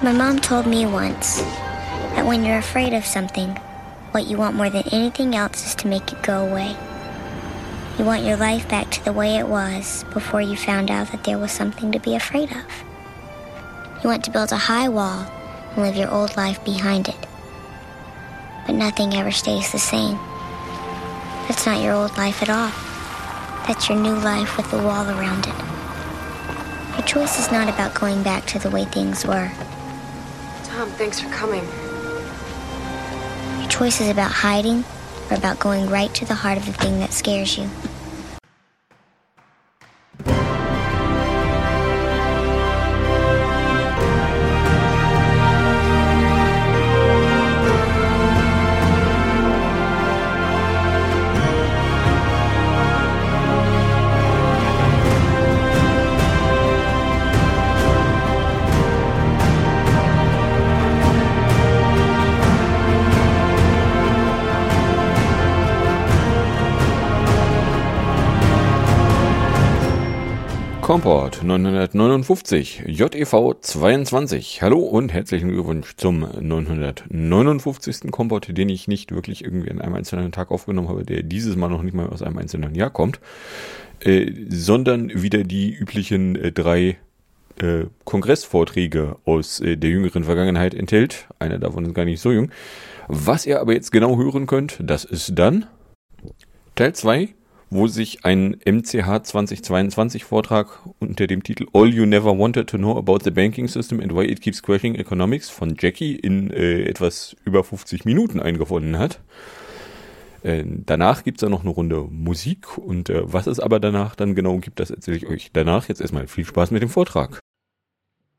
My mom told me once that when you're afraid of something, what you want more than anything else is to make it go away. You want your life back to the way it was before you found out that there was something to be afraid of. You want to build a high wall and live your old life behind it. But nothing ever stays the same. That's not your old life at all. That's your new life with the wall around it. Your choice is not about going back to the way things were. Tom, thanks for coming. Your choice is about hiding or about going right to the heart of the thing that scares you. Comport 959 JEV 22. Hallo und herzlichen Glückwunsch zum 959. Comport, den ich nicht wirklich irgendwie an einem einzelnen Tag aufgenommen habe, der dieses Mal noch nicht mal aus einem einzelnen Jahr kommt, äh, sondern wieder die üblichen äh, drei äh, Kongressvorträge aus äh, der jüngeren Vergangenheit enthält. Einer davon ist gar nicht so jung. Was ihr aber jetzt genau hören könnt, das ist dann Teil 2 wo sich ein MCH 2022 Vortrag unter dem Titel All You Never Wanted to Know About the Banking System and Why It Keeps Crashing Economics von Jackie in äh, etwas über 50 Minuten eingefunden hat. Äh, danach gibt's dann noch eine Runde Musik und äh, was es aber danach dann genau gibt, das erzähle ich euch danach. Jetzt erstmal viel Spaß mit dem Vortrag.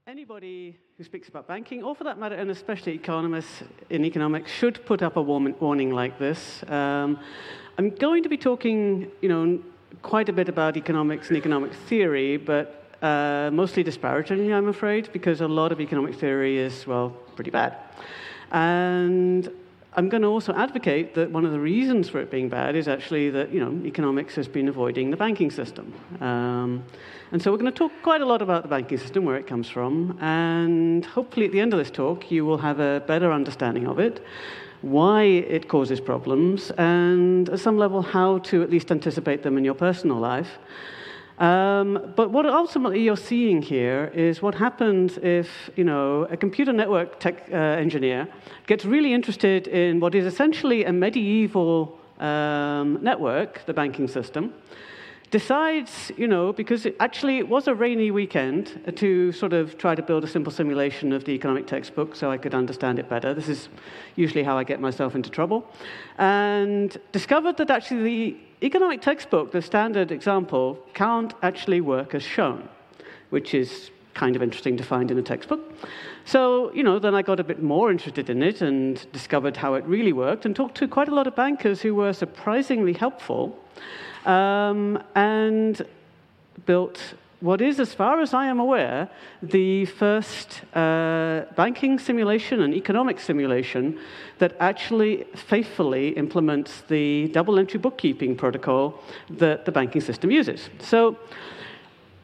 Anybody who speaks about banking, or for that matter, and especially economists in economics, should put up a warning like this. Um, I'm going to be talking, you know, quite a bit about economics and economic theory, but uh, mostly disparagingly, I'm afraid, because a lot of economic theory is, well, pretty bad. And I'm going to also advocate that one of the reasons for it being bad is actually that, you know, economics has been avoiding the banking system. Um, and so we're going to talk quite a lot about the banking system, where it comes from, and hopefully at the end of this talk, you will have a better understanding of it why it causes problems, and at some level, how to at least anticipate them in your personal life. Um, but what ultimately you're seeing here is what happens if you know a computer network tech uh, engineer gets really interested in what is essentially a medieval um, network, the banking system, decides, you know, because it actually it was a rainy weekend to sort of try to build a simple simulation of the economic textbook so I could understand it better. This is usually how I get myself into trouble. And discovered that actually the economic textbook, the standard example, can't actually work as shown, which is kind of interesting to find in a textbook. So, you know, then I got a bit more interested in it and discovered how it really worked and talked to quite a lot of bankers who were surprisingly helpful um, and built what is, as far as I am aware, the first uh, banking simulation and economic simulation that actually faithfully implements the double entry bookkeeping protocol that the banking system uses. So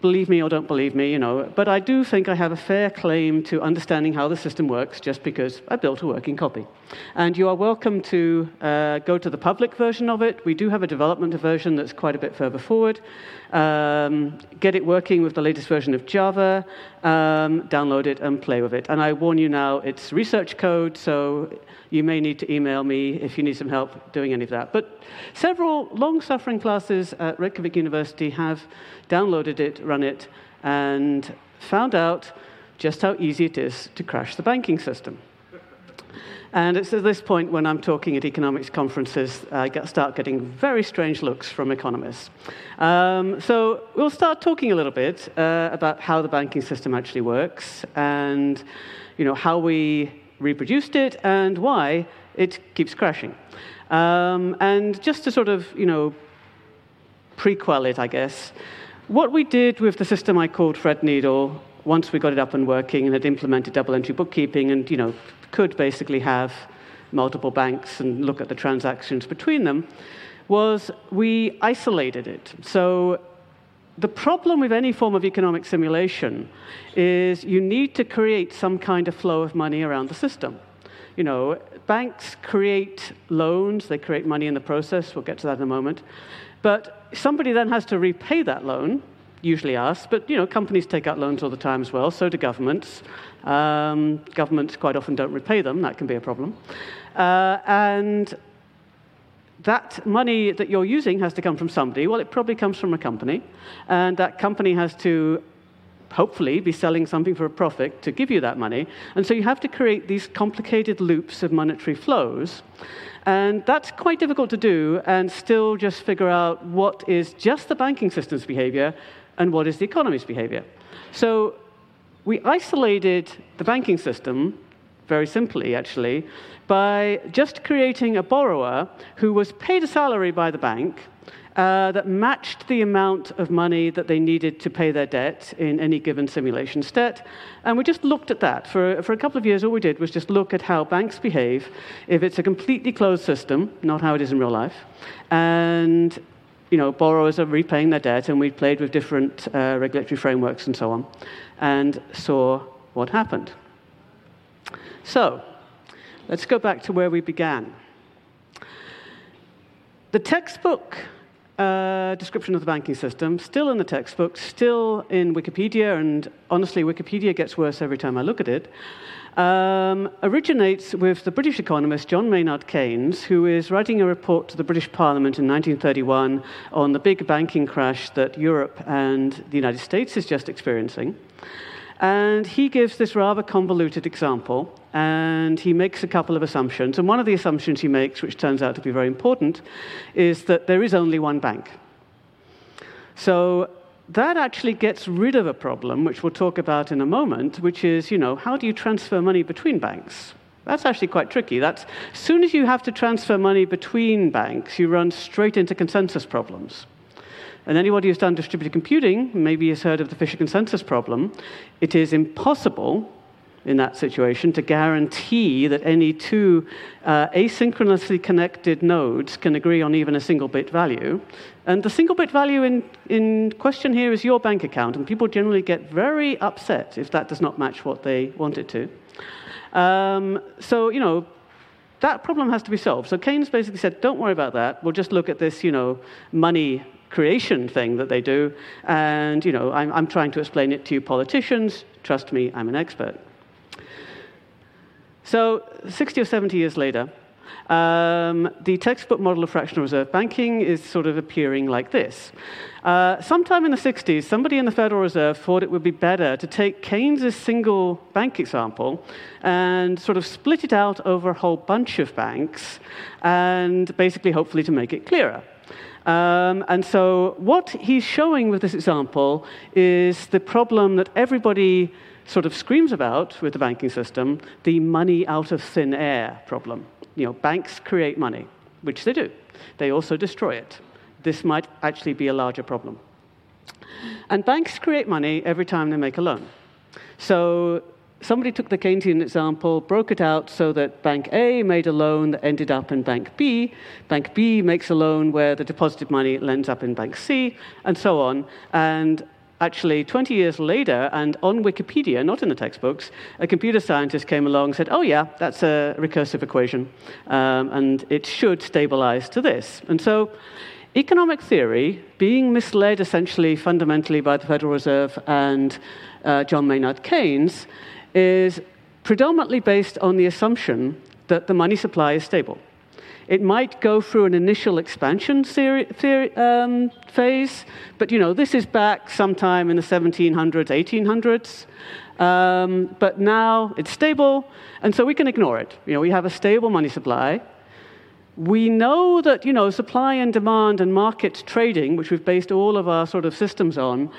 believe me or don't believe me, you know, but I do think I have a fair claim to understanding how the system works just because I built a working copy. And you are welcome to uh, go to the public version of it. We do have a development version that's quite a bit further forward. Um, get it working with the latest version of Java, um, download it and play with it. And I warn you now, it's research code, so you may need to email me if you need some help doing any of that. But several long suffering classes at Reykjavik University have downloaded it, run it, and found out just how easy it is to crash the banking system. And it's at this point when I'm talking at economics conferences, I get, start getting very strange looks from economists. Um, so we'll start talking a little bit uh, about how the banking system actually works and you know, how we reproduced it and why it keeps crashing. Um, and just to sort of, you know, prequel it, I guess, what we did with the system I called Fred Threadneedle, once we got it up and working and had implemented double entry bookkeeping and, you know, could basically have multiple banks and look at the transactions between them, was we isolated it. So the problem with any form of economic simulation is you need to create some kind of flow of money around the system. You know, banks create loans, they create money in the process, we'll get to that in a moment. But somebody then has to repay that loan, usually us, but you know, companies take out loans all the time as well, so do governments. Um, governments quite often don't repay them, that can be a problem. Uh, and that money that you're using has to come from somebody. Well, it probably comes from a company, and that company has to hopefully be selling something for a profit to give you that money. And so you have to create these complicated loops of monetary flows. And that's quite difficult to do and still just figure out what is just the banking system's behavior and what is the economy's behavior. So we isolated the banking system very simply, actually, by just creating a borrower who was paid a salary by the bank uh, that matched the amount of money that they needed to pay their debt in any given simulation state. And we just looked at that. For, for a couple of years, all we did was just look at how banks behave if it's a completely closed system, not how it is in real life, and you know, borrowers are repaying their debt, and we played with different uh, regulatory frameworks and so on, and saw what happened. So, let's go back to where we began. The textbook uh, description of the banking system, still in the textbook, still in Wikipedia, and honestly, Wikipedia gets worse every time I look at it, um, originates with the British economist John Maynard Keynes, who is writing a report to the British Parliament in 1931 on the big banking crash that Europe and the United States is just experiencing. And he gives this rather convoluted example, and he makes a couple of assumptions. And one of the assumptions he makes, which turns out to be very important, is that there is only one bank. So that actually gets rid of a problem, which we'll talk about in a moment, which is, you know, how do you transfer money between banks? That's actually quite tricky. That's, as soon as you have to transfer money between banks, you run straight into consensus problems. And anybody who's done distributed computing maybe has heard of the Fischer consensus problem. It is impossible in that situation to guarantee that any two uh, asynchronously connected nodes can agree on even a single bit value. And the single bit value in, in question here is your bank account, and people generally get very upset if that does not match what they want it to. Um, so, you know, that problem has to be solved. So Keynes basically said, don't worry about that. We'll just look at this, you know, money creation thing that they do. And, you know, I'm, I'm trying to explain it to you politicians. Trust me, I'm an expert. So, 60 or 70 years later, um, the textbook model of fractional reserve banking is sort of appearing like this. Uh, sometime in the 60s, somebody in the Federal Reserve thought it would be better to take Keynes's single bank example and sort of split it out over a whole bunch of banks and basically, hopefully, to make it clearer. Um, and so, what he's showing with this example is the problem that everybody sort of screams about with the banking system the money out of thin air problem. You know, banks create money, which they do, they also destroy it. This might actually be a larger problem. And banks create money every time they make a loan. So somebody took the Keynesian example, broke it out so that Bank A made a loan that ended up in Bank B. Bank B makes a loan where the deposited money ends up in Bank C, and so on. And actually, 20 years later, and on Wikipedia, not in the textbooks, a computer scientist came along and said, Oh, yeah, that's a recursive equation, um, and it should stabilize to this. And so, economic theory, being misled essentially fundamentally by the Federal Reserve and uh, John Maynard Keynes, is predominantly based on the assumption that the money supply is stable. It might go through an initial expansion theory, theory, um, phase, but you know this is back sometime in the 1700s, 1800s. Um, but now it's stable, and so we can ignore it. You know, we have a stable money supply. We know that you know supply and demand and market trading, which we've based all of our sort of systems on,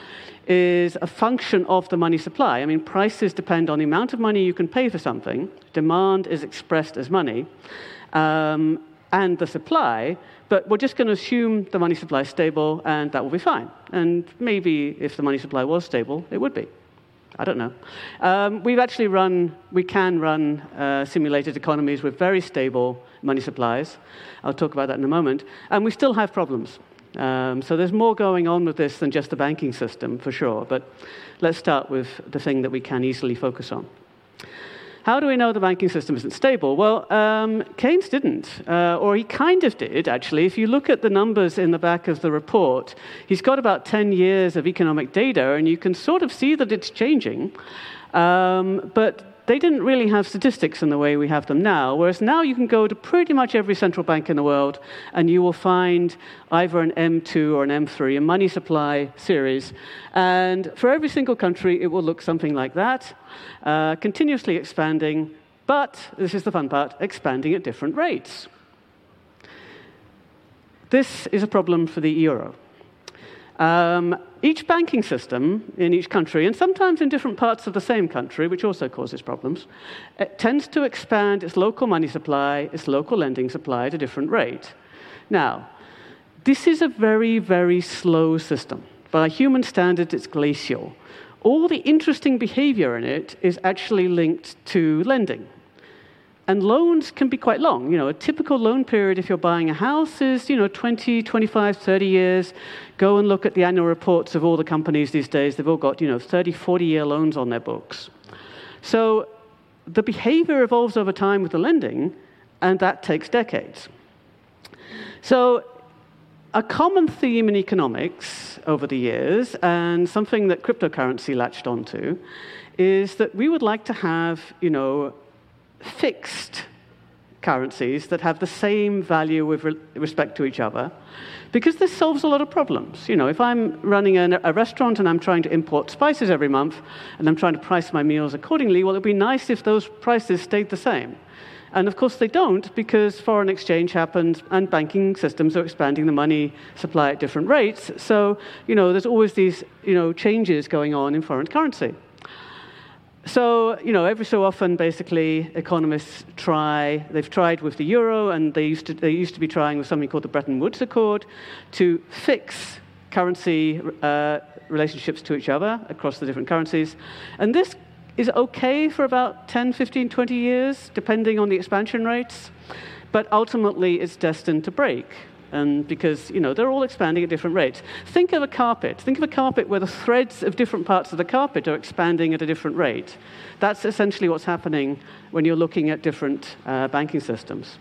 is a function of the money supply. I mean, prices depend on the amount of money you can pay for something. Demand is expressed as money, um, and the supply. But we're just going to assume the money supply is stable, and that will be fine. And maybe if the money supply was stable, it would be. I don't know. Um, we've actually run, we can run uh, simulated economies with very stable money supplies. I'll talk about that in a moment. And we still have problems. Um, so there's more going on with this than just the banking system, for sure. But let's start with the thing that we can easily focus on. How do we know the banking system isn't stable? Well, um, Keynes didn't, uh, or he kind of did, actually. If you look at the numbers in the back of the report, he's got about 10 years of economic data, and you can sort of see that it's changing. Um, but they didn't really have statistics in the way we have them now. Whereas now you can go to pretty much every central bank in the world and you will find either an M2 or an M3, a money supply series. And for every single country, it will look something like that, uh, continuously expanding, but this is the fun part expanding at different rates. This is a problem for the euro. Um, each banking system in each country, and sometimes in different parts of the same country, which also causes problems, it tends to expand its local money supply, its local lending supply at a different rate. Now, this is a very, very slow system. By human standards, it's glacial. All the interesting behavior in it is actually linked to lending. And loans can be quite long. You know, a typical loan period if you're buying a house is, you know, 20, 25, 30 years. Go and look at the annual reports of all the companies these days. They've all got, you know, 30, 40 year loans on their books. So the behavior evolves over time with the lending, and that takes decades. So a common theme in economics over the years, and something that cryptocurrency latched onto, is that we would like to have, you know, fixed currencies that have the same value with re- respect to each other because this solves a lot of problems. You know, if I'm running a, restaurant and I'm trying to import spices every month and I'm trying to price my meals accordingly, well, it'd be nice if those prices stayed the same. And of course, they don't because foreign exchange happens and banking systems are expanding the money supply at different rates. So, you know, there's always these, you know, changes going on in foreign currency. So, you know, every so often, basically, economists try, they've tried with the euro, and they used, to, they used to be trying with something called the Bretton Woods Accord to fix currency uh, relationships to each other across the different currencies. And this is okay for about 10, 15, 20 years, depending on the expansion rates, but ultimately it's destined to break and because you know they're all expanding at different rates. Think of a carpet. Think of a carpet where the threads of different parts of the carpet are expanding at a different rate. That's essentially what's happening when you're looking at different uh, banking systems.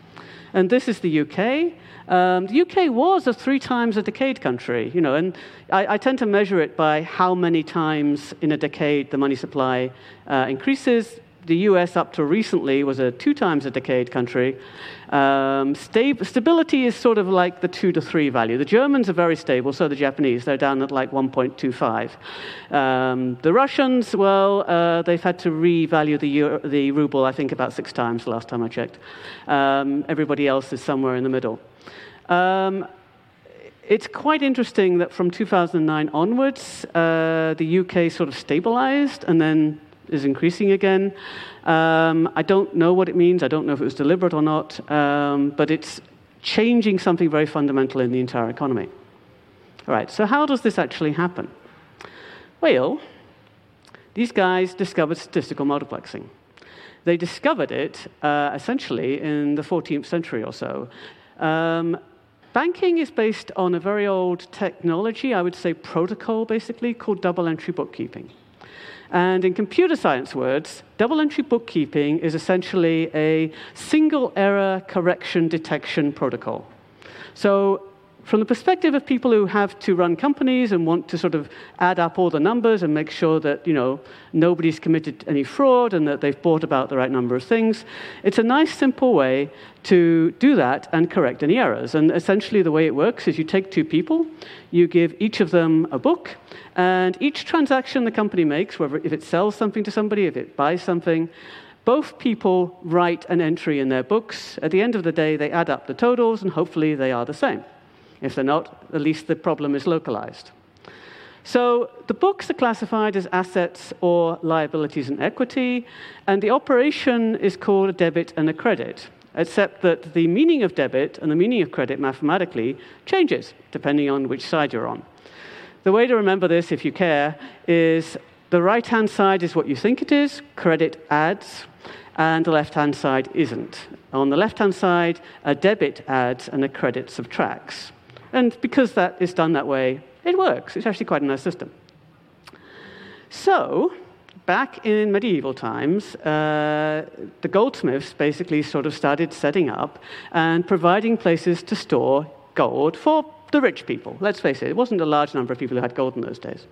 And this is the UK. Um, the UK was a three times a decade country, you know, and I, I, tend to measure it by how many times in a decade the money supply uh, increases the US up to recently was a two times a decade country. Um, stability is sort of like the two to three value. The Germans are very stable, so the Japanese. They're down at like 1.25. Um, the Russians, well, uh, they've had to revalue the, Euro, the ruble, I think, about six times the last time I checked. Um, everybody else is somewhere in the middle. Um, it's quite interesting that from 2009 onwards, uh, the UK sort of stabilized and then is increasing again. Um, I don't know what it means. I don't know if it was deliberate or not, um, but it's changing something very fundamental in the entire economy. All right, so how does this actually happen? Well, these guys discovered statistical multiplexing. They discovered it uh, essentially in the 14th century or so. Um, banking is based on a very old technology, I would say protocol basically, called double entry bookkeeping. And in computer science words, double entry bookkeeping is essentially a single error correction detection protocol. So from the perspective of people who have to run companies and want to sort of add up all the numbers and make sure that you know nobody's committed any fraud and that they've bought about the right number of things, it's a nice simple way to do that and correct any errors. And essentially, the way it works is you take two people, you give each of them a book, and each transaction the company makes, whether if it sells something to somebody, if it buys something, both people write an entry in their books. At the end of the day, they add up the totals, and hopefully they are the same. If they're not, at least the problem is localized. So the books are classified as assets or liabilities and equity, and the operation is called a debit and a credit, except that the meaning of debit and the meaning of credit mathematically changes depending on which side you're on. The way to remember this, if you care, is the right hand side is what you think it is, credit adds, and the left hand side isn't. On the left hand side, a debit adds and a credit subtracts. And because that is done that way, it works. It's actually quite a nice system. So, back in medieval times, uh, the goldsmiths basically sort of started setting up and providing places to store gold for the rich people. Let's face it, it wasn't a large number of people who had gold in those days.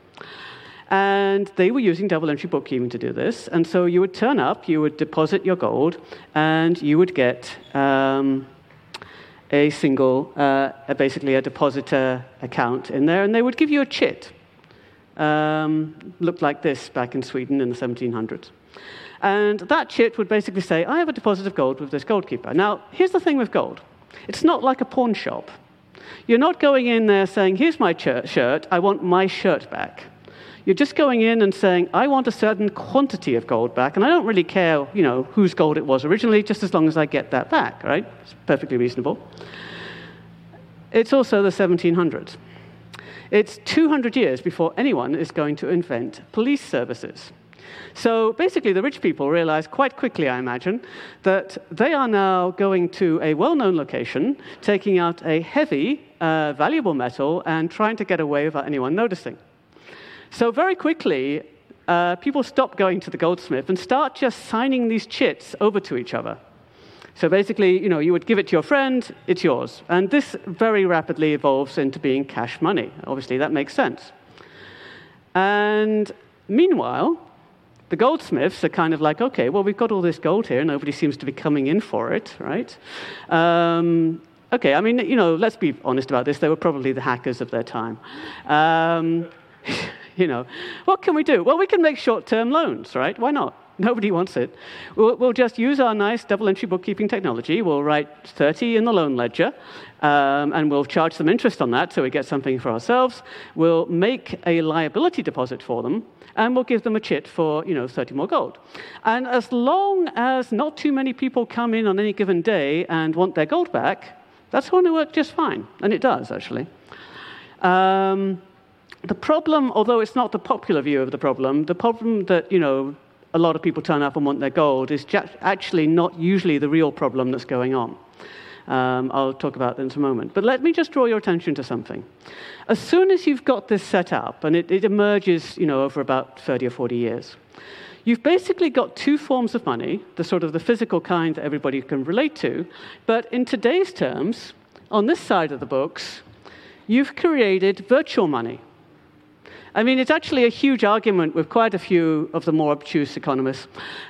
And they were using double entry bookkeeping to do this. And so you would turn up, you would deposit your gold, and you would get um, a single, uh, basically a depositor account in there, and they would give you a chit um, looked like this back in Sweden in the 1700s. And that chit would basically say, I have a deposit of gold with this gold keeper. Now, here's the thing with gold it's not like a pawn shop. You're not going in there saying, Here's my shirt, I want my shirt back. You're just going in and saying, I want a certain quantity of gold back, and I don't really care, you know, whose gold it was originally, just as long as I get that back, right? It's perfectly reasonable. It's also the 1700s. It's 200 years before anyone is going to invent police services. So basically, the rich people realize quite quickly, I imagine, that they are now going to a well known location, taking out a heavy, uh, valuable metal, and trying to get away without anyone noticing. So, very quickly, uh, people stop going to the goldsmith and start just signing these chits over to each other. So basically, you know, you would give it to your friend, it's yours. And this very rapidly evolves into being cash money. Obviously, that makes sense. And meanwhile, the goldsmiths are kind of like, okay, well, we've got all this gold here, nobody seems to be coming in for it, right? Um, okay, I mean, you know, let's be honest about this. They were probably the hackers of their time. Um, you know, what can we do? Well, we can make short term loans, right? Why not? Nobody wants it. We'll, we'll, just use our nice double entry bookkeeping technology. We'll write 30 in the loan ledger, um, and we'll charge some interest on that so we get something for ourselves. We'll make a liability deposit for them, and we'll give them a chit for you know 30 more gold. And as long as not too many people come in on any given day and want their gold back, that's going to work just fine. And it does, actually. Um, the problem, although it's not the popular view of the problem, the problem that, you know, a lot of people turn up and want their gold is actually not usually the real problem that's going on. Um, I'll talk about that in a moment. But let me just draw your attention to something. As soon as you've got this set up, and it, it emerges you know, over about 30 or 40 years, you've basically got two forms of money, the sort of the physical kind that everybody can relate to, but in today's terms, on this side of the books, you've created virtual money. I mean, it's actually a huge argument with quite a few of the more obtuse economists.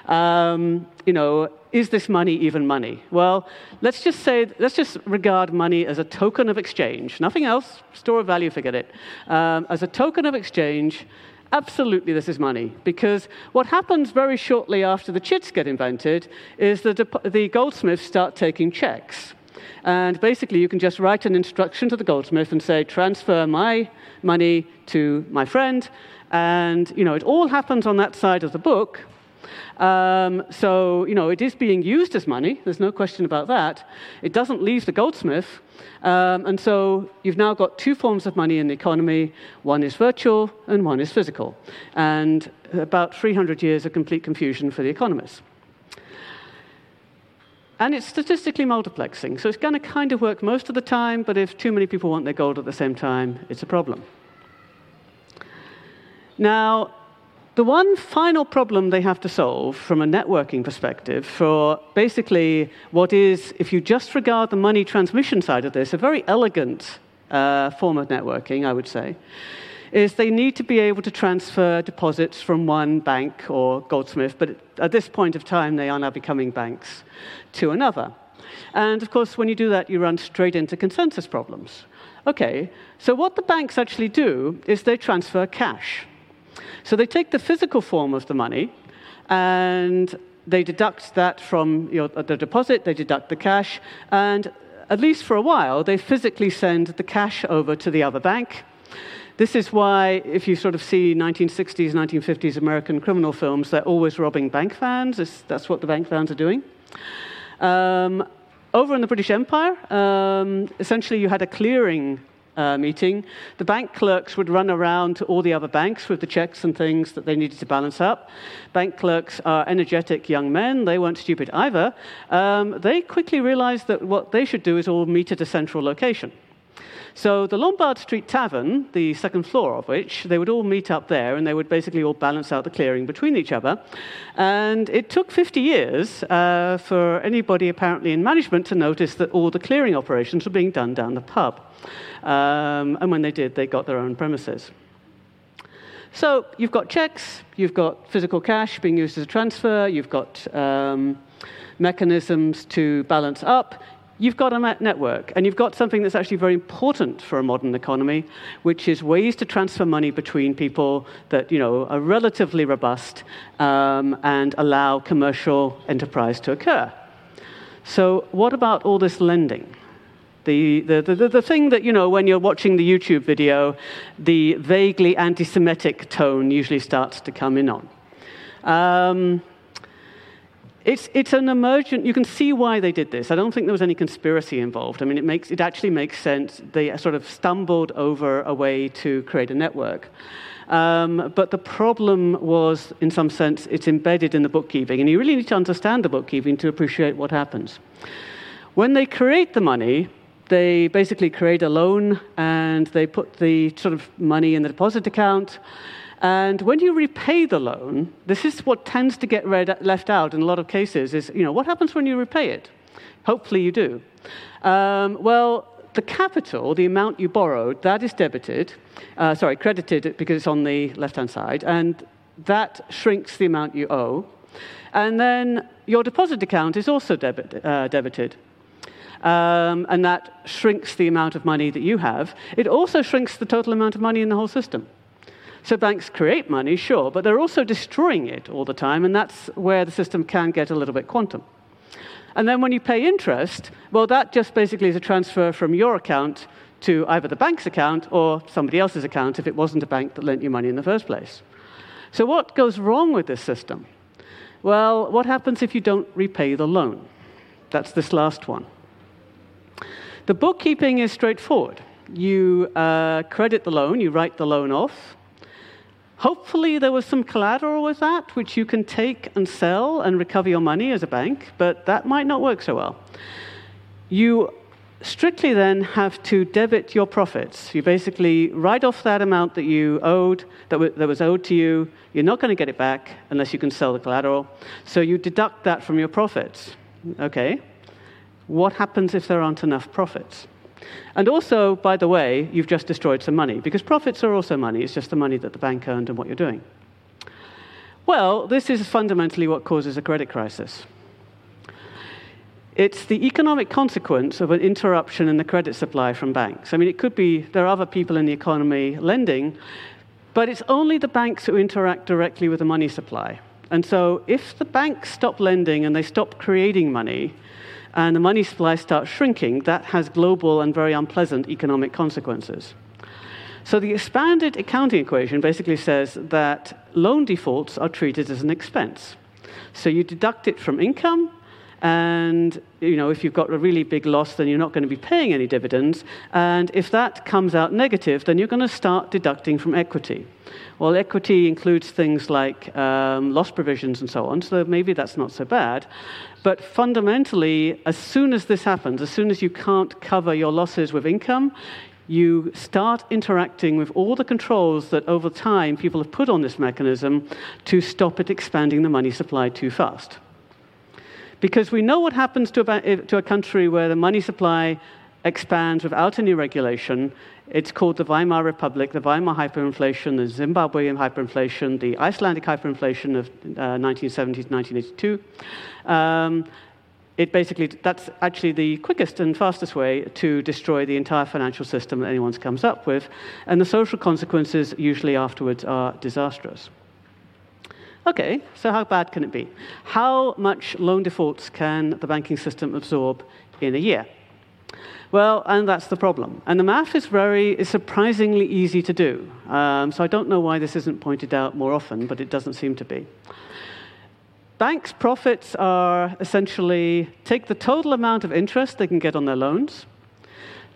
Um, you know, is this money even money? Well, let's just say, let's just regard money as a token of exchange. Nothing else, store of value, forget it. Um, as a token of exchange, absolutely this is money. Because what happens very shortly after the chits get invented is that the goldsmiths start taking checks. And basically, you can just write an instruction to the goldsmith and say, transfer my money to my friend. And, you know, it all happens on that side of the book. Um, so, you know, it is being used as money. There's no question about that. It doesn't leave the goldsmith. Um, and so you've now got two forms of money in the economy. One is virtual and one is physical. And about 300 years of complete confusion for the economists. And it's statistically multiplexing, so it's going to kind of work most of the time, but if too many people want their gold at the same time, it's a problem. Now, the one final problem they have to solve from a networking perspective for basically what is, if you just regard the money transmission side of this, a very elegant uh, form of networking, I would say, is they need to be able to transfer deposits from one bank or goldsmith, but at this point of time, they are now becoming banks, to another. And of course, when you do that, you run straight into consensus problems. Okay, so what the banks actually do is they transfer cash. So they take the physical form of the money and they deduct that from your, uh, the deposit, they deduct the cash, and at least for a while, they physically send the cash over to the other bank. This is why, if you sort of see 1960s, 1950s American criminal films, they're always robbing bank vans. That's what the bank vans are doing. Um, over in the British Empire, um, essentially you had a clearing uh, meeting. The bank clerks would run around to all the other banks with the checks and things that they needed to balance up. Bank clerks are energetic young men. They weren't stupid either. Um, they quickly realized that what they should do is all meet at a central location. So the Lombard Street Tavern, the second floor of which, they would all meet up there and they would basically all balance out the clearing between each other. And it took 50 years uh, for anybody apparently in management to notice that all the clearing operations were being done down the pub. Um, and when they did, they got their own premises. So you've got checks, you've got physical cash being used as a transfer, you've got um, mechanisms to balance up, you've got a network, and you've got something that's actually very important for a modern economy, which is ways to transfer money between people that you know are relatively robust um, and allow commercial enterprise to occur. So, what about all this lending? The, the, the, the thing that, you know, when you're watching the YouTube video, the vaguely anti Semitic tone usually starts to come in on. Um, it's, it's an emergent, you can see why they did this. I don't think there was any conspiracy involved. I mean, it, makes, it actually makes sense. They sort of stumbled over a way to create a network. Um, but the problem was, in some sense, it's embedded in the bookkeeping. And you really need to understand the bookkeeping to appreciate what happens. When they create the money, they basically create a loan and they put the sort of money in the deposit account. And when you repay the loan, this is what tends to get read, left out in a lot of cases is, you know, what happens when you repay it? Hopefully you do. Um, well, the capital, the amount you borrowed, that is debited, uh, sorry, credited because it's on the left-hand side, and that shrinks the amount you owe. And then your deposit account is also debit, uh, debited um, and that shrinks the amount of money that you have. It also shrinks the total amount of money in the whole system. So banks create money, sure, but they're also destroying it all the time, and that's where the system can get a little bit quantum. And then when you pay interest, well, that just basically is a transfer from your account to either the bank's account or somebody else's account if it wasn't a bank that lent you money in the first place. So, what goes wrong with this system? Well, what happens if you don't repay the loan? That's this last one. The bookkeeping is straightforward. You uh, credit the loan, you write the loan off. Hopefully, there was some collateral with that, which you can take and sell and recover your money as a bank, but that might not work so well. You strictly then have to debit your profits. You basically write off that amount that you owed, that, w- that was owed to you. You're not going to get it back unless you can sell the collateral. So you deduct that from your profits. Okay? what happens if there aren't enough profits? And also, by the way, you've just destroyed some money, because profits are also money, it's just the money that the bank earned and what you're doing. Well, this is fundamentally what causes a credit crisis. It's the economic consequence of an interruption in the credit supply from banks. I mean, it could be there are other people in the economy lending, but it's only the banks who interact directly with the money supply. And so, if the banks stop lending and they stop creating money, and the money supply starts shrinking, that has global and very unpleasant economic consequences. So the expanded accounting equation basically says that loan defaults are treated as an expense. So you deduct it from income, and you know if you've got a really big loss, then you're not going to be paying any dividends. And if that comes out negative, then you're going to start deducting from equity. Well, equity includes things like um, loss provisions and so on, so maybe that's not so bad. But fundamentally, as soon as this happens, as soon as you can't cover your losses with income, you start interacting with all the controls that over time people have put on this mechanism to stop it expanding the money supply too fast. Because we know what happens to a, to a country where the money supply expands without any regulation. It's called the Weimar Republic, the Weimar hyperinflation, the Zimbabwean hyperinflation, the Icelandic hyperinflation of uh, 1970 to 1982. Um, it basically, that's actually the quickest and fastest way to destroy the entire financial system that anyone comes up with. And the social consequences usually afterwards are disastrous. Okay, so how bad can it be? How much loan defaults can the banking system absorb in a year? Well, and that's the problem. And the math is very, is surprisingly easy to do. Um, so I don't know why this isn't pointed out more often, but it doesn't seem to be. Banks' profits are essentially take the total amount of interest they can get on their loans,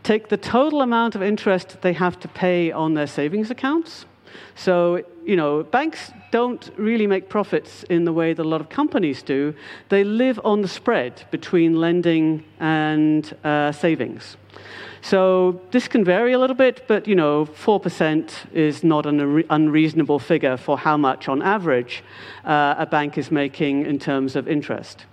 take the total amount of interest they have to pay on their savings accounts. So you know, banks don't really make profits in the way that a lot of companies do. They live on the spread between lending and uh, savings. So this can vary a little bit, but you know, 4% is not an unreasonable figure for how much, on average, uh, a bank is making in terms of interest.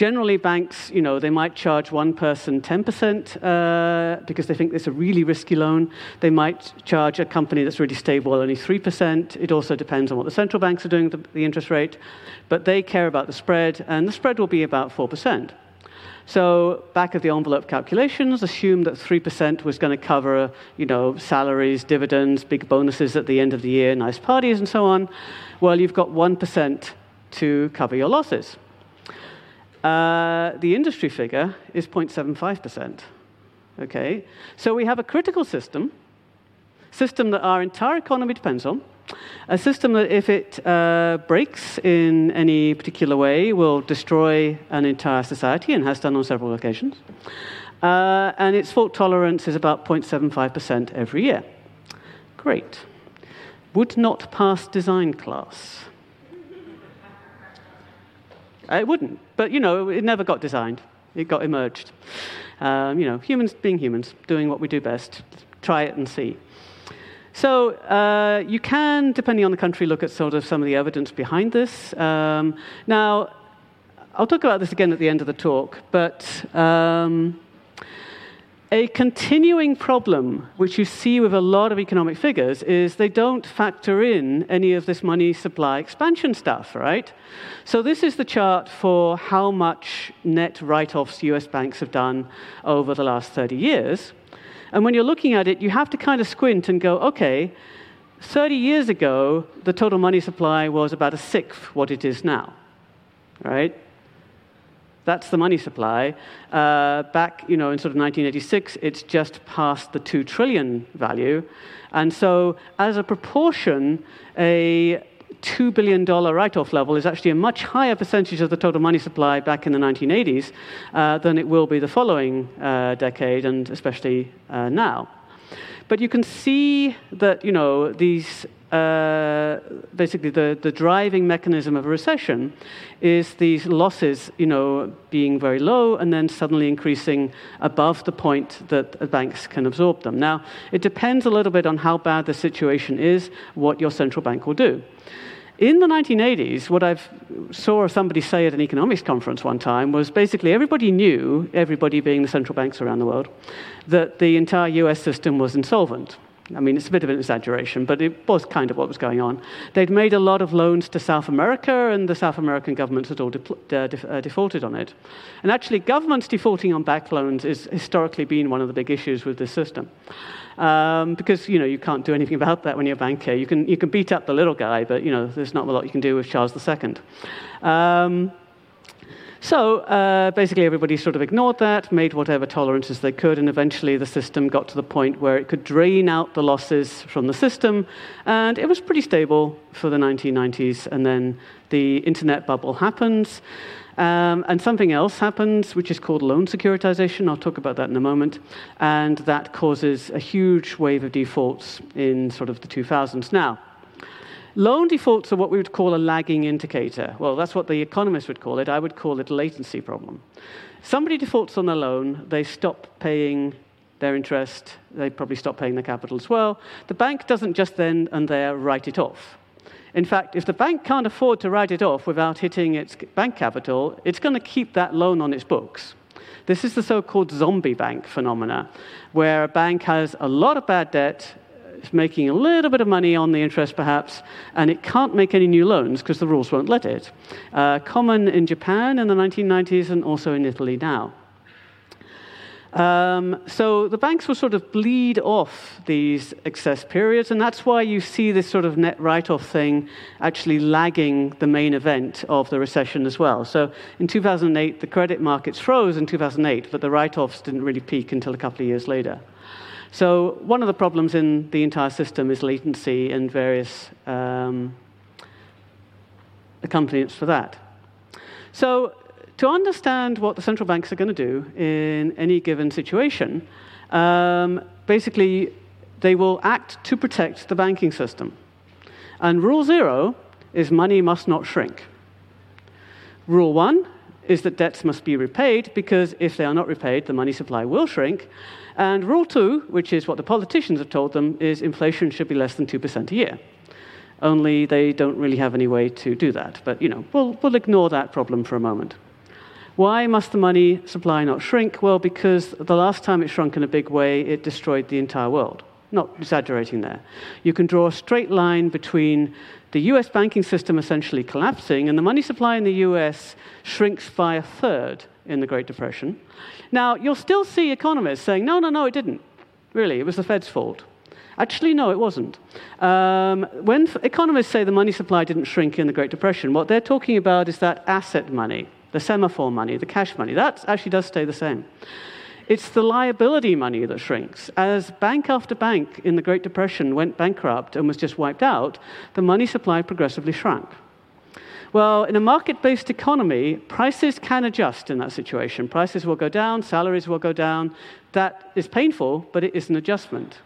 Generally, banks, you know, they might charge one person 10% uh, because they think it's a really risky loan. They might charge a company that's really stable only 3%. It also depends on what the central banks are doing with the, the interest rate. But they care about the spread, and the spread will be about 4%. So back of the envelope calculations assume that 3% was going to cover, you know, salaries, dividends, big bonuses at the end of the year, nice parties and so on. Well, you've got 1% to cover your losses. Uh, the industry figure is 0.75%. Okay, so we have a critical system, system that our entire economy depends on, a system that if it uh, breaks in any particular way will destroy an entire society and has done on several occasions. Uh, and its fault tolerance is about 0.75% every year. Great. Would not pass design class. It wouldn't. But, you know, it never got designed. It got emerged. Um, you know, humans being humans, doing what we do best. Try it and see. So uh, you can, depending on the country, look at sort of some of the evidence behind this. Um, now, I'll talk about this again at the end of the talk, but um, a continuing problem, which you see with a lot of economic figures, is they don't factor in any of this money supply expansion stuff, right? So, this is the chart for how much net write offs US banks have done over the last 30 years. And when you're looking at it, you have to kind of squint and go, okay, 30 years ago, the total money supply was about a sixth what it is now, right? That's the money supply. Uh, back, you know, in sort of 1986, it's just past the two trillion value, and so as a proportion, a $2 billion write off level is actually a much higher percentage of the total money supply back in the 1980s uh, than it will be the following uh, decade, and especially uh, now. But you can see that, you know, these uh, basically the, the driving mechanism of a recession is these losses, you know, being very low and then suddenly increasing above the point that banks can absorb them. Now, it depends a little bit on how bad the situation is, what your central bank will do. In the 1980s, what I saw somebody say at an economics conference one time was basically everybody knew, everybody being the central banks around the world, that the entire US system was insolvent. I mean, it's a bit of an exaggeration, but it was kind of what was going on. They'd made a lot of loans to South America, and the South American governments had all de- uh, de- uh, defaulted on it. And actually, governments defaulting on back loans has historically been one of the big issues with this system um, because you know you can't do anything about that when you're a banker. You can you can beat up the little guy, but you know there's not a lot you can do with Charles II. Um, so uh, basically, everybody sort of ignored that, made whatever tolerances they could, and eventually the system got to the point where it could drain out the losses from the system, and it was pretty stable for the 1990s. And then the internet bubble happens. Um, and something else happens, which is called loan securitization. I'll talk about that in a moment. And that causes a huge wave of defaults in sort of the 2000s. Now, loan defaults are what we would call a lagging indicator. Well, that's what the economists would call it. I would call it a latency problem. Somebody defaults on their loan, they stop paying their interest, they probably stop paying their capital as well. The bank doesn't just then and there write it off. In fact, if the bank can't afford to write it off without hitting its bank capital, it's going to keep that loan on its books. This is the so called zombie bank phenomena, where a bank has a lot of bad debt, it's making a little bit of money on the interest perhaps, and it can't make any new loans because the rules won't let it. Uh, common in Japan in the 1990s and also in Italy now. Um, so the banks will sort of bleed off these excess periods, and that's why you see this sort of net write off thing actually lagging the main event of the recession as well. So in 2008, the credit markets froze in 2008, but the write offs didn't really peak until a couple of years later. So one of the problems in the entire system is latency and various um, accompaniments for that. So to understand what the central banks are going to do in any given situation, um, basically, they will act to protect the banking system. And rule zero is money must not shrink. Rule one is that debts must be repaid because if they are not repaid, the money supply will shrink. And rule two, which is what the politicians have told them, is inflation should be less than 2% a year. Only they don't really have any way to do that. But, you know, we'll, we'll ignore that problem for a moment. Why must the money supply not shrink? Well, because the last time it shrunk in a big way, it destroyed the entire world. Not exaggerating there. You can draw a straight line between the US banking system essentially collapsing and the money supply in the US shrinks by a third in the Great Depression. Now, you'll still see economists saying, no, no, no, it didn't. Really, it was the Fed's fault. Actually, no, it wasn't. Um, when economists say the money supply didn't shrink in the Great Depression, what they're talking about is that asset money, the semaphore money, the cash money. That actually does stay the same. It's the liability money that shrinks. As bank after bank in the Great Depression went bankrupt and was just wiped out, the money supply progressively shrunk. Well, in a market based economy, prices can adjust in that situation. Prices will go down, salaries will go down. That is painful, but it is an adjustment.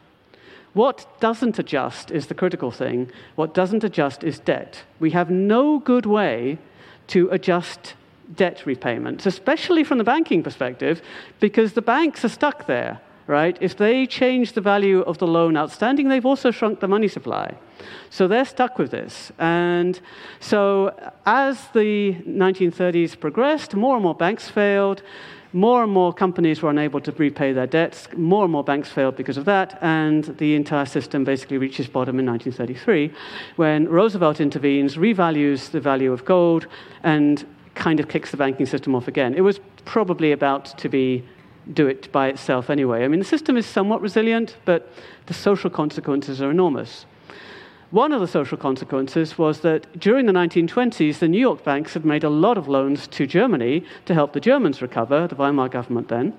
What doesn't adjust is the critical thing. What doesn't adjust is debt. We have no good way to adjust debt repayments, especially from the banking perspective, because the banks are stuck there, right? If they change the value of the loan outstanding, they've also shrunk the money supply. So they're stuck with this. And so as the 1930s progressed, more and more banks failed. More and more companies were unable to repay their debts. More and more banks failed because of that, and the entire system basically reaches bottom in 1933 when Roosevelt intervenes, revalues the value of gold, and kind of kicks the banking system off again. It was probably about to be do it by itself anyway. I mean, the system is somewhat resilient, but the social consequences are enormous. One of the social consequences was that during the 1920s, the New York banks had made a lot of loans to Germany to help the Germans recover, the Weimar government then.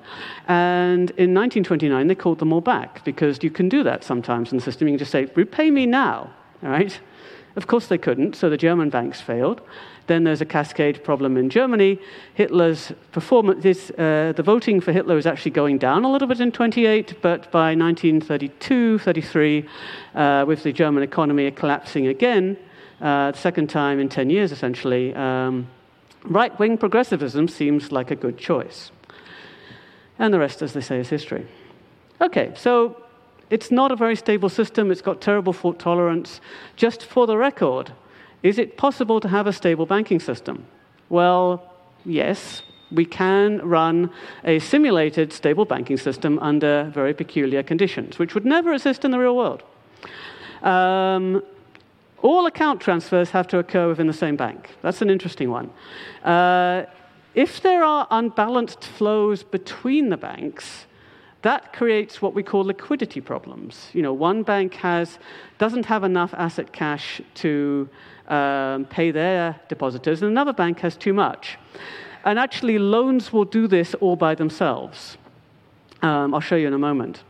And in 1929, they called them all back because you can do that sometimes in the system. You can just say, repay me now, all right? Of course, they couldn't, so the German banks failed. Then there's a cascade problem in Germany. Hitler's performance, this, uh, the voting for Hitler is actually going down a little bit in 28, but by 1932, 33, uh, with the German economy collapsing again, uh, the second time in 10 years essentially, um, right wing progressivism seems like a good choice. And the rest, as they say, is history. Okay, so it's not a very stable system. It's got terrible fault tolerance. Just for the record, is it possible to have a stable banking system? Well, yes, we can run a simulated stable banking system under very peculiar conditions, which would never exist in the real world. Um, all account transfers have to occur within the same bank. That's an interesting one. Uh, if there are unbalanced flows between the banks, that creates what we call liquidity problems. You know, one bank has, doesn't have enough asset cash to um, pay their depositors, and another bank has too much. And actually, loans will do this all by themselves. Um, I'll show you in a moment.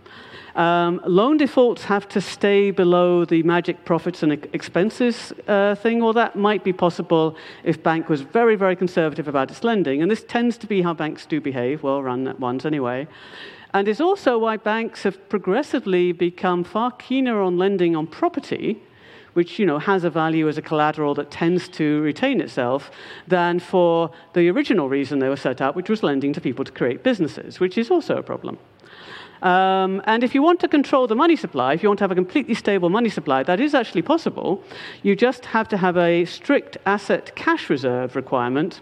Um, loan defaults have to stay below the magic profits and expenses uh, thing, or that might be possible if bank was very, very conservative about its lending. And this tends to be how banks do behave, well-run ones anyway. And it's also why banks have progressively become far keener on lending on property which you know, has a value as a collateral that tends to retain itself, than for the original reason they were set up, which was lending to people to create businesses, which is also a problem. Um, and if you want to control the money supply, if you want to have a completely stable money supply, that is actually possible. You just have to have a strict asset cash reserve requirement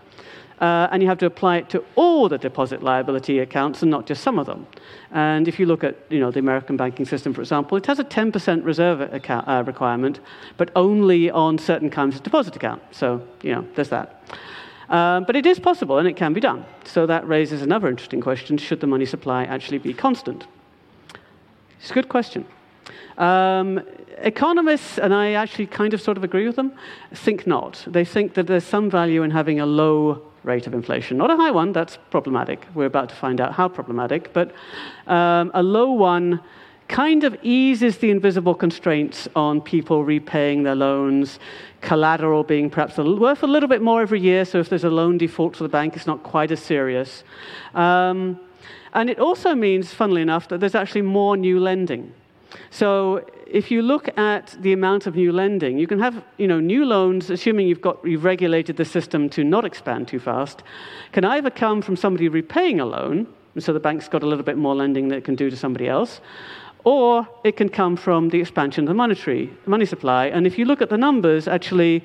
uh, and you have to apply it to all the deposit liability accounts and not just some of them. And if you look at you know, the American banking system, for example, it has a 10% reserve account, uh, requirement, but only on certain kinds of deposit account. So, you know, there's that. Um, but it is possible and it can be done. So that raises another interesting question should the money supply actually be constant? It's a good question. Um, economists, and I actually kind of sort of agree with them, think not. They think that there's some value in having a low rate of inflation. Not a high one, that's problematic. We're about to find out how problematic, but um, a low one kind of eases the invisible constraints on people repaying their loans, collateral being perhaps a, worth a little bit more every year, so if there's a loan default to the bank, it's not quite as serious. Um, and it also means, funnily enough, that there's actually more new lending. So if you look at the amount of new lending, you can have you know, new loans, assuming you've, got, you've regulated the system to not expand too fast, can either come from somebody repaying a loan, and so the bank's got a little bit more lending that it can do to somebody else, or it can come from the expansion of the monetary money supply. And if you look at the numbers, actually,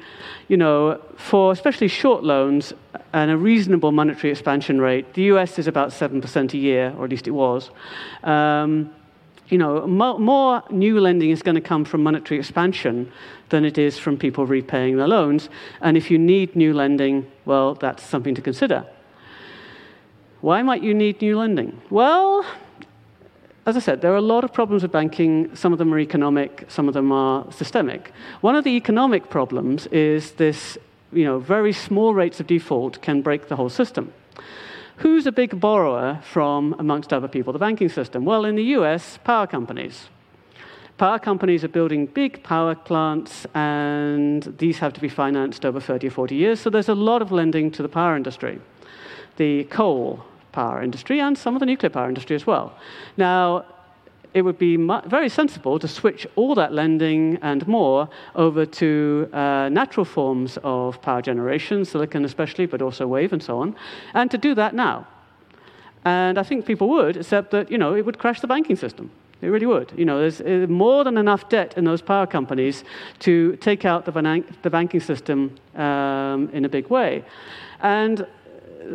you know, for especially short loans and a reasonable monetary expansion rate, the US is about 7% a year, or at least it was. Um, you know, more, more new lending is going to come from monetary expansion than it is from people repaying their loans. And if you need new lending, well, that's something to consider. Why might you need new lending? Well, as I said, there are a lot of problems with banking. Some of them are economic, some of them are systemic. One of the economic problems is this, you know, very small rates of default can break the whole system. Who's a big borrower from, amongst other people, the banking system? Well, in the US, power companies. Power companies are building big power plants, and these have to be financed over 30 or 40 years, so there's a lot of lending to the power industry. The coal power industry and some of the nuclear power industry as well. Now, it would be very sensible to switch all that lending and more over to uh, natural forms of power generation, silicon especially, but also wave and so on, and to do that now. And I think people would, except that you know it would crash the banking system. It really would. You know, there's uh, more than enough debt in those power companies to take out the, the banking system um, in a big way. And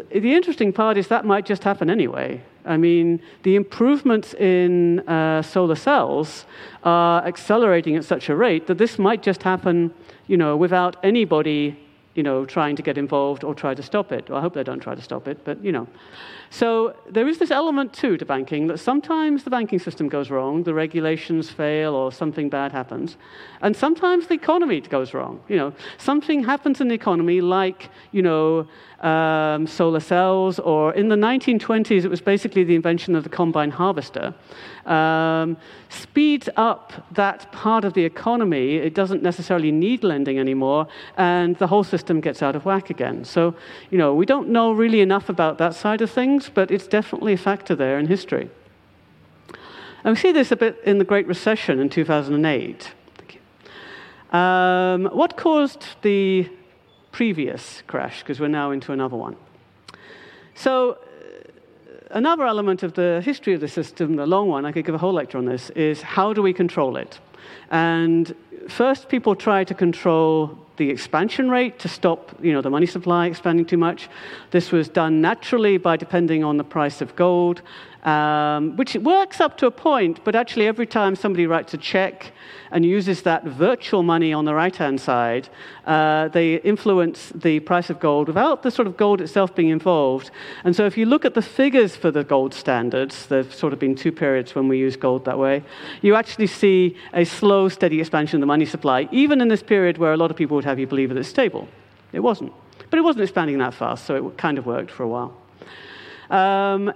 the interesting part is that might just happen anyway. I mean, the improvements in uh, solar cells are accelerating at such a rate that this might just happen, you know, without anybody, you know, trying to get involved or try to stop it. Well, I hope they don't try to stop it, but you know. So there is this element too to banking that sometimes the banking system goes wrong, the regulations fail, or something bad happens, and sometimes the economy goes wrong. You know, something happens in the economy, like you know, um, solar cells, or in the 1920s, it was basically the invention of the combine harvester. Um, speeds up that part of the economy. It doesn't necessarily need lending anymore, and the whole system gets out of whack again. So, you know, we don't know really enough about that side of things but it's definitely a factor there in history. And we see this a bit in the Great Recession in 2008. Um, what caused the previous crash? Because we're now into another one. So, uh, another element of the history of the system, the long one, I could give a whole lecture on this, is how do we control it? And first, people try to control the expansion rate to stop you know, the money supply expanding too much. This was done naturally by depending on the price of gold, um, which works up to a point, but actually, every time somebody writes a check and uses that virtual money on the right hand side, uh, they influence the price of gold without the sort of gold itself being involved. And so, if you look at the figures for the gold standards, there's sort of been two periods when we use gold that way, you actually see a slow, steady expansion of the money supply, even in this period where a lot of people would have you believe that it's stable. It wasn't. But it wasn't expanding that fast, so it kind of worked for a while. Um,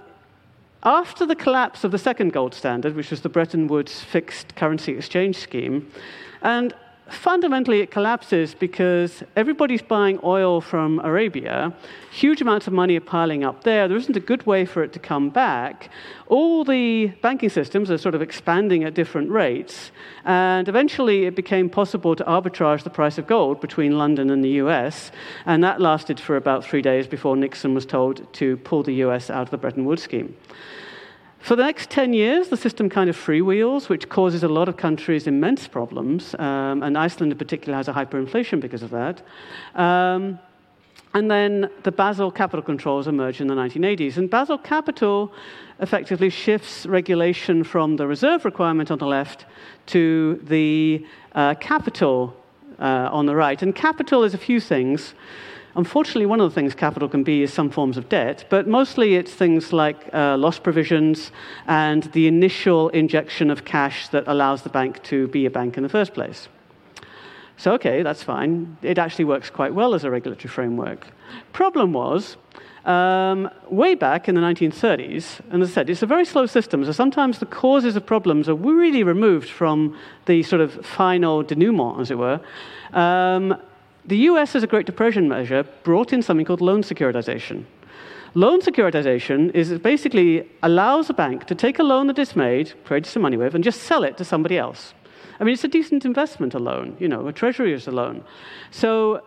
after the collapse of the second gold standard, which was the Bretton Woods fixed currency exchange scheme, and fundamentally it collapses because everybody's buying oil from Arabia. Huge amounts of money are piling up there. There isn't a good way for it to come back. All the banking systems are sort of expanding at different rates. And eventually it became possible to arbitrage the price of gold between London and the US. And that lasted for about three days before Nixon was told to pull the US out of the Bretton Woods scheme. For the next 10 years, the system kind of freewheels, which causes a lot of countries immense problems, um, and Iceland in particular has a hyperinflation because of that. Um, and then the Basel capital controls emerge in the 1980s. And Basel capital effectively shifts regulation from the reserve requirement on the left to the uh, capital uh, on the right. And capital is a few things. Unfortunately, one of the things capital can be is some forms of debt, but mostly it's things like uh, loss provisions and the initial injection of cash that allows the bank to be a bank in the first place. So, okay, that's fine. It actually works quite well as a regulatory framework. Problem was, um, way back in the 1930s, and as I said, it's a very slow system, so sometimes the causes of problems are really removed from the sort of final denouement, as it were. Um, the US, as a Great Depression measure, brought in something called loan securitization. Loan securitization is basically allows a bank to take a loan that it's made, created some money with, and just sell it to somebody else. I mean, it's a decent investment, a loan. You know, a treasury is a loan. So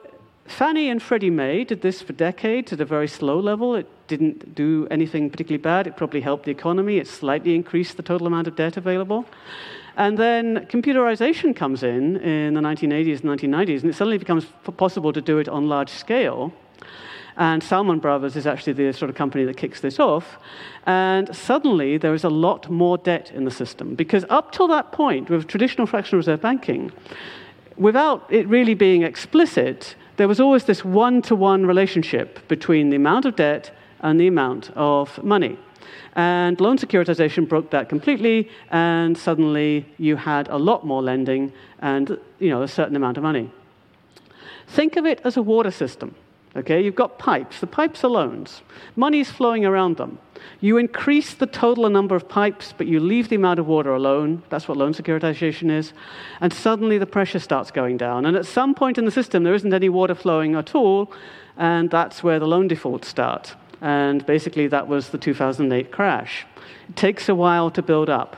Fannie and Freddie Mac did this for decades at a very slow level. It didn't do anything particularly bad. It probably helped the economy. It slightly increased the total amount of debt available. And then computerization comes in in the 1980s and 1990s, and it suddenly becomes possible to do it on large scale. And Salomon Brothers is actually the sort of company that kicks this off. And suddenly there is a lot more debt in the system. Because up till that point, with traditional fractional reserve banking, without it really being explicit, there was always this one to one relationship between the amount of debt and the amount of money. And loan securitization broke that completely, and suddenly you had a lot more lending and you know, a certain amount of money. Think of it as a water system. Okay, you've got pipes. The pipes are loans. Money is flowing around them. You increase the total number of pipes, but you leave the amount of water alone. That's what loan securitization is. And suddenly the pressure starts going down. And at some point in the system, there isn't any water flowing at all, and that's where the loan defaults start. And basically, that was the 2008 crash. It takes a while to build up.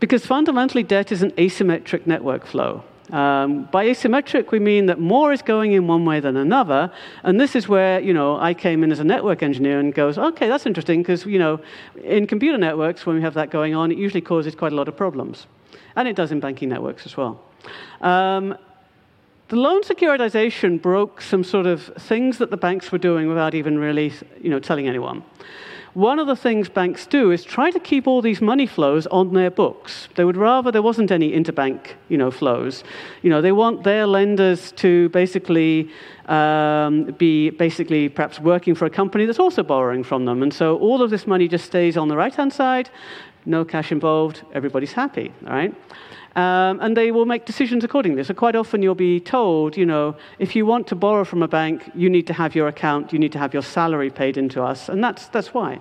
Because fundamentally, debt is an asymmetric network flow. Um, by asymmetric, we mean that more is going in one way than another. And this is where, you know, I came in as a network engineer and goes, okay, that's interesting because, you know, in computer networks, when we have that going on, it usually causes quite a lot of problems. And it does in banking networks as well. Um, the loan securitization broke some sort of things that the banks were doing without even really, you know, telling anyone. One of the things banks do is try to keep all these money flows on their books. They would rather there wasn't any interbank you know, flows. You know, they want their lenders to basically um, be basically perhaps working for a company that's also borrowing from them. And so all of this money just stays on the right hand side, no cash involved, everybody's happy, all right? Um, and they will make decisions accordingly. So quite often you'll be told, you know, if you want to borrow from a bank, you need to have your account, you need to have your salary paid into us, and that's, that's why.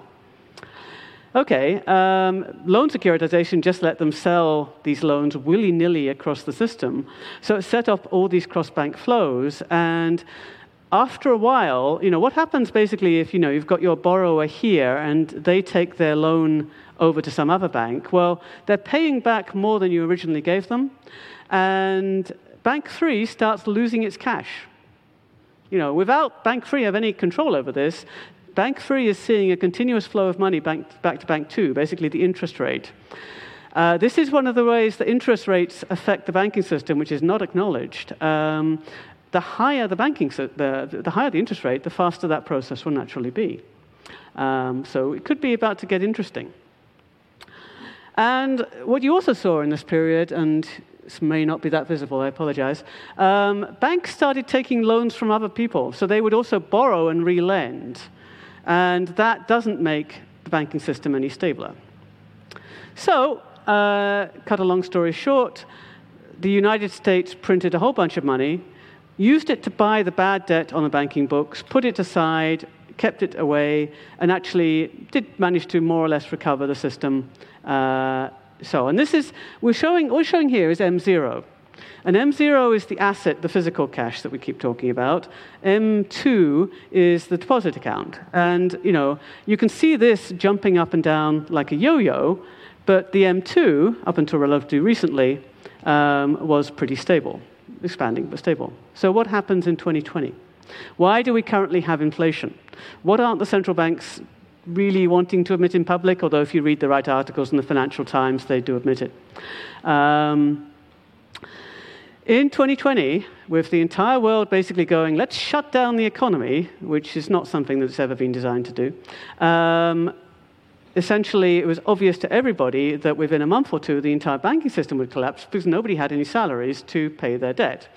Okay, um, loan securitization just let them sell these loans willy nilly across the system. So it set up all these cross bank flows. And after a while, you know, what happens basically if you know, you've got your borrower here and they take their loan over to some other bank? Well, they're paying back more than you originally gave them. And Bank 3 starts losing its cash. You know, without Bank 3 have any control over this, Bank 3 is seeing a continuous flow of money back, back to Bank 2, basically the interest rate. Uh, this is one of the ways that interest rates affect the banking system, which is not acknowledged. Um, the higher the banking, the, the higher the interest rate, the faster that process will naturally be. Um, so it could be about to get interesting. And what you also saw in this period, and this may not be that visible, I apologize, um, banks started taking loans from other people. So they would also borrow and relend. And that doesn't make the banking system any stabler. So, uh, cut a long story short, the United States printed a whole bunch of money, used it to buy the bad debt on the banking books, put it aside, kept it away, and actually did manage to more or less recover the system. Uh, so, and this is, we're showing, we're showing here is M0. And M0 is the asset, the physical cash that we keep talking about. M2 is the deposit account. And, you know, you can see this jumping up and down like a yo-yo, but the M2, up until relatively recently, um, was pretty stable, expanding but stable. So what happens in 2020? Why do we currently have inflation? What aren't the central banks really wanting to admit in public? Although if you read the right articles in the Financial Times, they do admit it. Um, in 2020, with the entire world basically going, let's shut down the economy, which is not something that's ever been designed to do, um, essentially it was obvious to everybody that within a month or two the entire banking system would collapse because nobody had any salaries to pay their debt.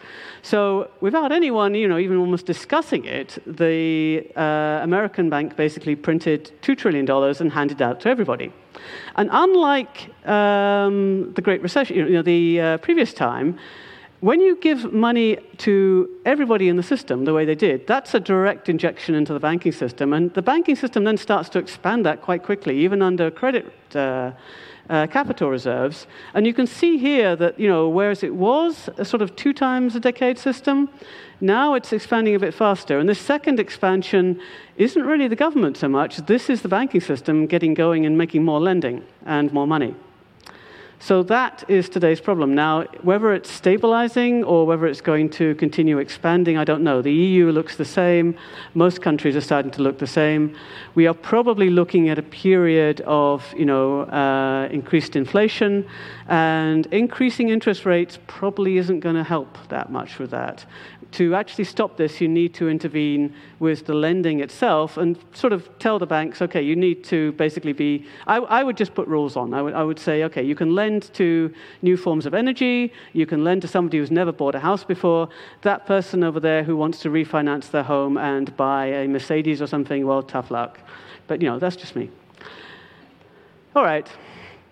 So without anyone, you know, even almost discussing it, the uh, American bank basically printed $2 trillion and handed out to everybody. And unlike um, the Great Recession, you know, the uh, previous time, when you give money to everybody in the system the way they did, that's a direct injection into the banking system. And the banking system then starts to expand that quite quickly, even under credit uh, uh, capital reserves. And you can see here that, you know, whereas it was a sort of two times a decade system, now it's expanding a bit faster. And this second expansion isn't really the government so much. This is the banking system getting going and making more lending and more money. So that is today's problem. Now, whether it's stabilizing or whether it's going to continue expanding, I don't know. The EU looks the same. Most countries are starting to look the same. We are probably looking at a period of, you know, uh, increased inflation, and increasing interest rates probably isn't going to help that much with that to actually stop this, you need to intervene with the lending itself and sort of tell the banks, okay, you need to basically be. I, I, would just put rules on. I would, I would say, okay, you can lend to new forms of energy, you can lend to somebody who's never bought a house before. That person over there who wants to refinance their home and buy a Mercedes or something, well, tough luck. But, you know, that's just me. All right.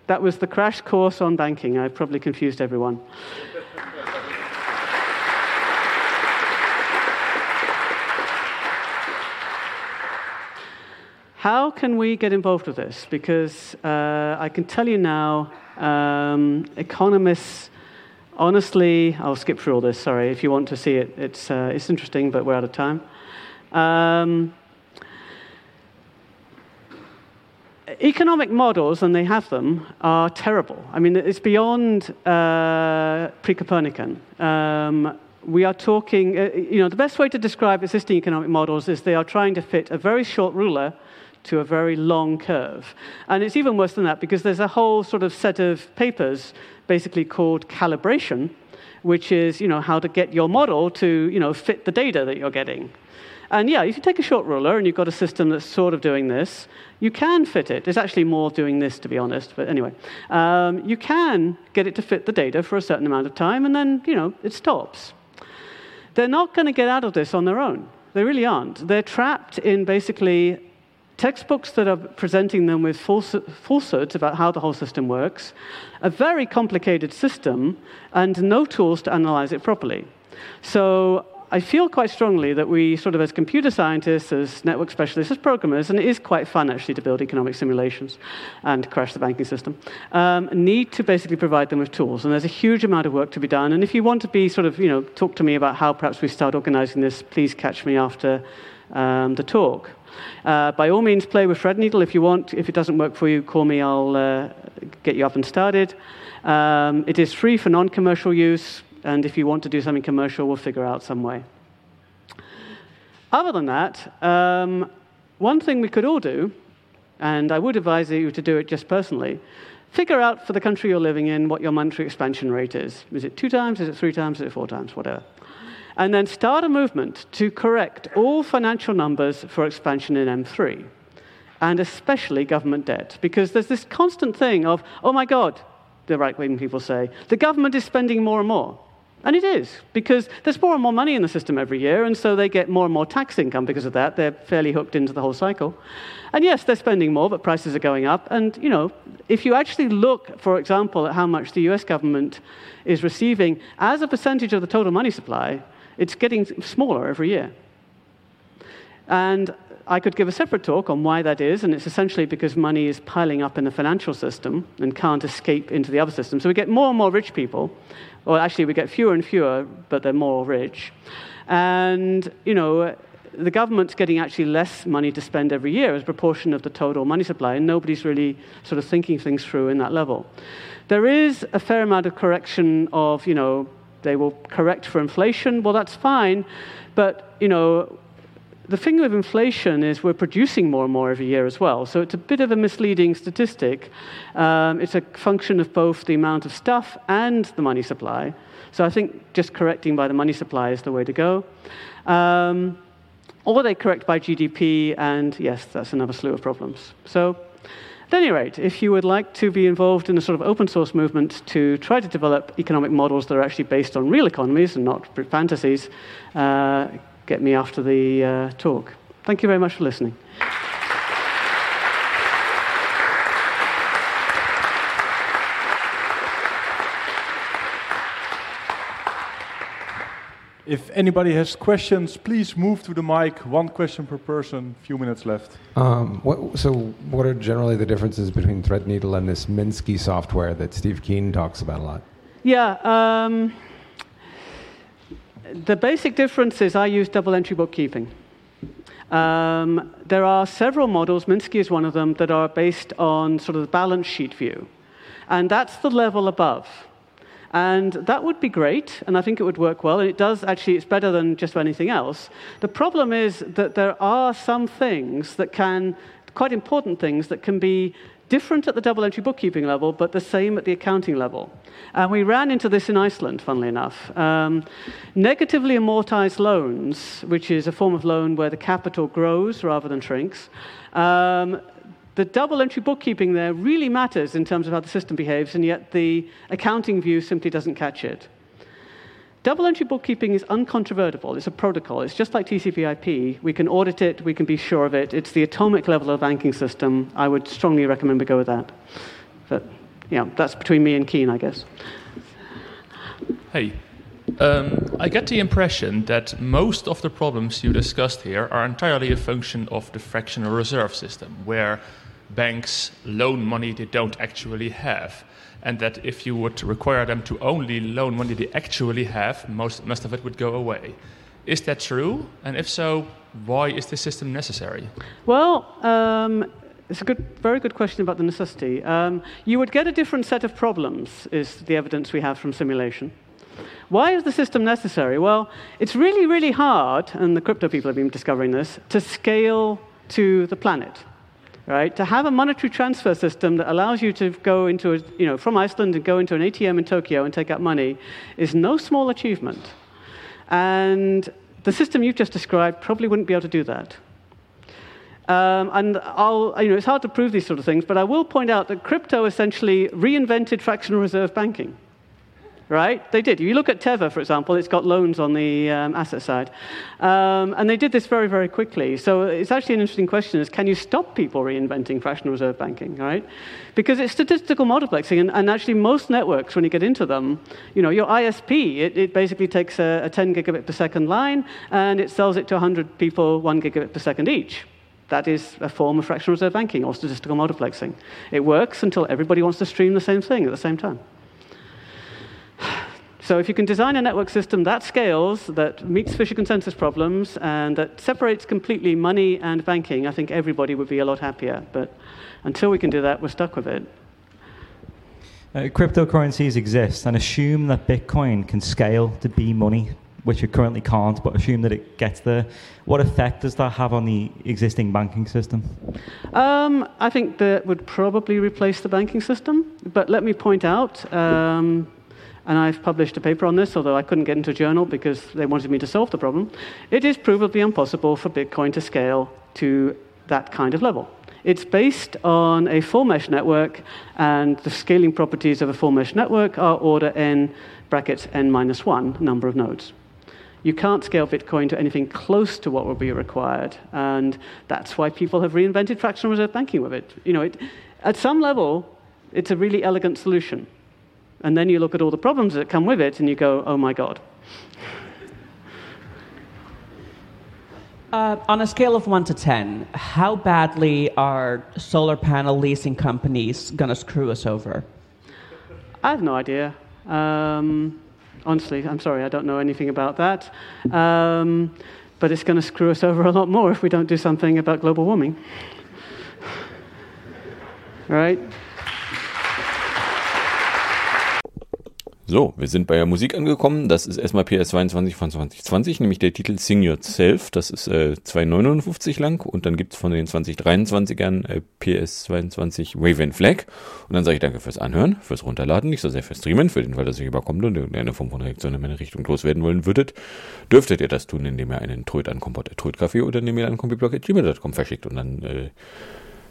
That was the crash course on banking. I probably confused everyone. How can we get involved with this? Because uh, I can tell you now, um, economists, honestly, I'll skip through all this, sorry. If you want to see it, it's, uh, it's interesting, but we're out of time. Um, economic models, and they have them, are terrible. I mean, it's beyond uh, pre Copernican. Um, we are talking, uh, you know, the best way to describe existing economic models is they are trying to fit a very short ruler to a very long curve. And it's even worse than that because there's a whole sort of set of papers basically called calibration, which is, you know, how to get your model to, you know, fit the data that you're getting. And yeah, if you take a short ruler and you've got a system that's sort of doing this, you can fit it. It's actually more doing this, to be honest, but anyway. Um, you can get it to fit the data for a certain amount of time, and then, you know, it stops. They're not going to get out of this on their own. They really aren't. They're trapped in basically textbooks that are presenting them with falsehoods about how the whole system works, a very complicated system, and no tools to analyze it properly. So I feel quite strongly that we, sort of as computer scientists, as network specialists, as programmers, and it is quite fun actually to build economic simulations and crash the banking system, um, need to basically provide them with tools. And there's a huge amount of work to be done. And if you want to be sort of, you know, talk to me about how perhaps we start organizing this, please catch me after um, the talk. Uh, by all means, play with Threadneedle if you want. If it doesn't work for you, call me, I'll uh, get you up and started. Um, it is free for non commercial use, and if you want to do something commercial, we'll figure out some way. Other than that, um, one thing we could all do, and I would advise you to do it just personally, figure out for the country you're living in what your monetary expansion rate is. Is it two times? Is it three times? Is it four times? Whatever and then start a movement to correct all financial numbers for expansion in M3, and especially government debt. Because there's this constant thing of, oh my God, the right wing people say, the government is spending more and more. And it is, because there's more and more money in the system every year, and so they get more and more tax income because of that. They're fairly hooked into the whole cycle. And yes, they're spending more, but prices are going up. And, you know, if you actually look, for example, at how much the US government is receiving as a percentage of the total money supply, it's getting smaller every year. And I could give a separate talk on why that is, and it's essentially because money is piling up in the financial system and can't escape into the other system. So we get more and more rich people, or actually we get fewer and fewer, but they're more rich. And, you know, the government's getting actually less money to spend every year as a proportion of the total money supply, and nobody's really sort of thinking things through in that level. There is a fair amount of correction of, you know, they will correct for inflation. Well, that's fine, but you know, the thing with inflation is we're producing more and more every year as well. So it's a bit of a misleading statistic. Um, it's a function of both the amount of stuff and the money supply. So I think just correcting by the money supply is the way to go. Um, or they correct by GDP, and yes, that's another slew of problems. So at any rate, if you would like to be involved in a sort of open source movement to try to develop economic models that are actually based on real economies and not fantasies, uh, get me after the uh, talk. Thank you very much for listening. If anybody has questions, please move to the mic. One question per person. Few minutes left. Um, what, so, what are generally the differences between Threadneedle and this Minsky software that Steve Keen talks about a lot? Yeah. Um, the basic difference is I use double entry bookkeeping. Um, there are several models, Minsky is one of them, that are based on sort of the balance sheet view. And that's the level above. And that would be great, and I think it would work well. And it does actually, it's better than just anything else. The problem is that there are some things that can, quite important things, that can be different at the double entry bookkeeping level, but the same at the accounting level. And we ran into this in Iceland, funnily enough. Um, negatively amortized loans, which is a form of loan where the capital grows rather than shrinks, um, the double entry bookkeeping there really matters in terms of how the system behaves, and yet the accounting view simply doesn't catch it. Double entry bookkeeping is uncontrovertible. It's a protocol. It's just like TCP/IP. We can audit it. We can be sure of it. It's the atomic level of banking system. I would strongly recommend we go with that. But yeah, that's between me and Keen, I guess. Hey, um, I get the impression that most of the problems you discussed here are entirely a function of the fractional reserve system, where banks loan money they don't actually have. And that if you would require them to only loan money they actually have, most, most of it would go away. Is that true? And if so, why is this system necessary? Well, um, it's a good, very good question about the necessity. Um, you would get a different set of problems, is the evidence we have from simulation. Why is the system necessary? Well, it's really, really hard, and the crypto people have been discovering this, to scale to the planet right? To have a monetary transfer system that allows you to go into, a, you know, from Iceland and go into an ATM in Tokyo and take out money is no small achievement. And the system you've just described probably wouldn't be able to do that. Um, and I'll, you know, it's hard to prove these sort of things, but I will point out that crypto essentially reinvented fractional reserve banking right? They did. If you look at Tether, for example, it's got loans on the um, asset side. Um, and they did this very, very quickly. So it's actually an interesting question is can you stop people reinventing fractional reserve banking, right? Because it's statistical multiplexing. And, and actually most networks, when you get into them, you know, your ISP, it, it basically takes a, a 10 gigabit per second line and it sells it to 100 people one gigabit per second each. That is a form of fractional reserve banking or statistical multiplexing. It works until everybody wants to stream the same thing at the same time. So if you can design a network system that scales, that meets Fischer consensus problems, and that separates completely money and banking, I think everybody would be a lot happier. But until we can do that, we're stuck with it. Uh, cryptocurrencies exist, and assume that Bitcoin can scale to be money, which it currently can't, but assume that it gets there. What effect does that have on the existing banking system? Um, I think that would probably replace the banking system. But let me point out um, and I've published a paper on this, although I couldn't get into a journal because they wanted me to solve the problem. It is provably impossible for Bitcoin to scale to that kind of level. It's based on a full mesh network, and the scaling properties of a full mesh network are order n brackets n minus 1 number of nodes. You can't scale Bitcoin to anything close to what will be required, and that's why people have reinvented fractional reserve banking with it. You know, it, at some level, it's a really elegant solution. And then you look at all the problems that come with it and you go, oh my God. Uh, on a scale of 1 to 10, how badly are solar panel leasing companies going to screw us over? I have no idea. Um, honestly, I'm sorry, I don't know anything about that. Um, but it's going to screw us over a lot more if we don't do something about global warming. right? So, wir sind bei der Musik angekommen. Das ist erstmal PS22 von 2020, nämlich der Titel Sing Yourself. Das ist äh, 2,59 lang und dann gibt's von den 2023ern äh, PS22 Wave and Flag. Und dann sage ich danke fürs Anhören, fürs Runterladen, nicht so sehr fürs Streamen, für den Fall, dass ihr überkommt und irgendeine Form von Reaktion in meine Richtung loswerden wollen würdet. Dürftet ihr das tun, indem ihr einen Tröd an Kompott Trödcafé oder indem ihr einen Kompiblog.gmail.com verschickt und dann äh,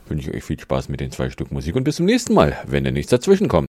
wünsche ich euch viel Spaß mit den zwei Stück Musik und bis zum nächsten Mal, wenn da nichts dazwischen kommt.